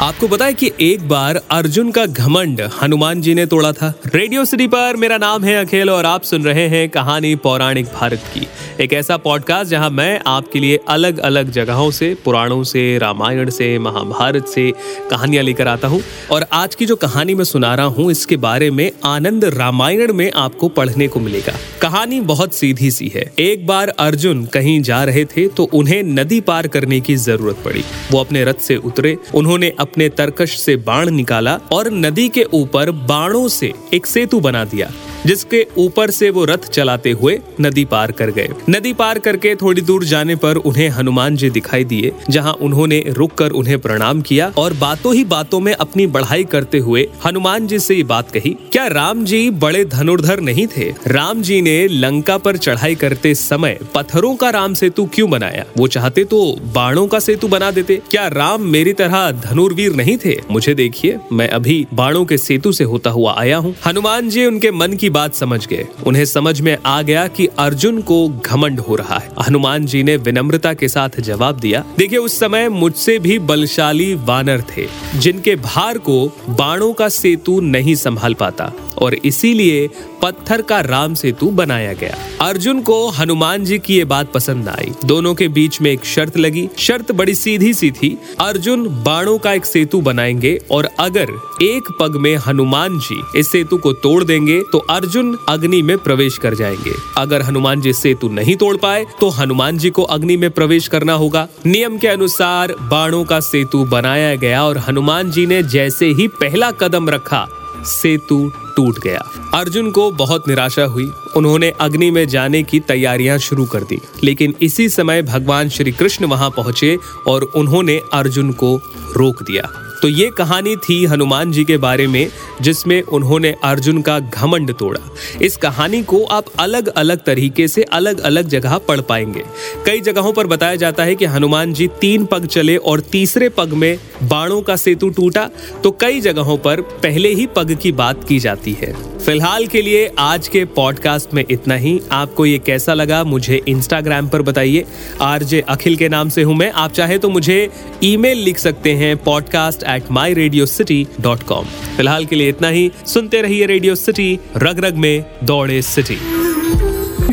आपको पता है कि एक बार अर्जुन का घमंड हनुमान जी ने तोड़ा था। रेडियो सिटी पर मेरा नाम है अखिल और आप सुन रहे हैं कहानी पौराणिक भारत की। एक ऐसा पॉडकास्ट जहाँ मैं आपके लिए अलग अलग जगहों से, पुराणों से, रामायण से, महाभारत से कहानियाँ लेकर आता हूँ। और आज की जो कहानी मैं सुना रहा हूँ, इसके बारे में आनंद रामायण में आपको पढ़ने को मिलेगा। कहानी बहुत सीधी सी है। एक बार अर्जुन कहीं जा रहे थे तो उन्हें नदी पार करने की ज़रूरत पड़ी। वो अपने रथ से उतरे। उन्होंने अपने तरकश से बाण निकाला और नदी के ऊपर बाणों से एक सेतु बना दिया। जिसके ऊपर से वो रथ चलाते हुए नदी पार कर गए। नदी पार करके थोड़ी दूर जाने पर उन्हें हनुमान जी दिखाई दिए, जहाँ उन्होंने रुककर उन्हें प्रणाम किया और बातों ही बातों में अपनी बढ़ाई करते हुए हनुमान जी से ये बात कही, क्या राम जी बड़े धनुर्धर नहीं थे? राम जी ने लंका पर चढ़ाई करते समय पत्थरों का राम सेतु क्यों बनाया? वो चाहते तो बाणों का सेतु बना देते। क्या राम मेरी तरह धनुर्वीर नहीं थे? मुझे देखिए, मैं अभी बाणों के सेतु से होता हुआ आया हूँ। हनुमान जी उनके मन की बात समझ गए। उन्हें समझ में आ गया कि अर्जुन को घमंड हो रहा है। हनुमान जी ने विनम्रता के साथ जवाब दिया, देखिए, उस समय मुझसे भी बलशाली वानर थे, जिनके भार को बाणों का सेतु नहीं संभाल पाता, और इसीलिए पत्थर का राम सेतु बनाया गया। अर्जुन को हनुमान जी की ये बात पसंद आई। दोनों के बीच में एक शर्त लगी। शर्त बड़ी सीधी सी थी, अर्जुन बाणों का एक सेतु बनाएँगे और अगर एक पग में हनुमान जी इस सेतु को तोड़ देंगे तो अर्जुन अग्नि में प्रवेश कर जाएँगे। अगर हनुमान जी सेतु नहीं तोड़ पाए तो हनुमान जी को अग्नि में प्रवेश करना होगा। नियम के अनुसार बाणों का सेतु बनाया गया और हनुमान जी ने जैसे ही पहला कदम रखा, सेतु टूट गया। अर्जुन को बहुत निराशा हुई। उन्होंने अग्नि में जाने की तैयारियाँ शुरू कर दी। लेकिन इसी समय भगवान श्री कृष्ण वहाँ पहुँचे और उन्होंने अर्जुन को रोक दिया। तो ये कहानी थी हनुमान जी के बारे में, जिसमें उन्होंने अर्जुन का घमंड तोड़ा। इस कहानी को आप अलग अलग तरीके से अलग अलग जगह पढ़ पाएँगे। कई जगहों पर बताया जाता है कि हनुमान जी तीन पग चले और तीसरे पग में बाणों का सेतु टूटा। तो कई जगहों पर पहले ही पग की बात की जाती है। फ़िलहाल के लिए आज के पॉडकास्ट में इतना ही। आपको ये कैसा लगा मुझे इंस्टाग्राम पर बताइए। आरजे अखिल के नाम से हूँ मैं। आप चाहे तो मुझे ईमेल लिख सकते हैं podcast at my Radio City dot com फ़िलहाल के लिए इतना ही। सुनते रहिए रेडियो सिटी रग रग में दौड़े सिटी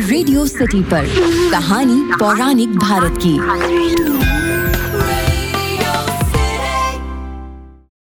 रेडियो सिटी पर कहानी पौराणिक भारत की।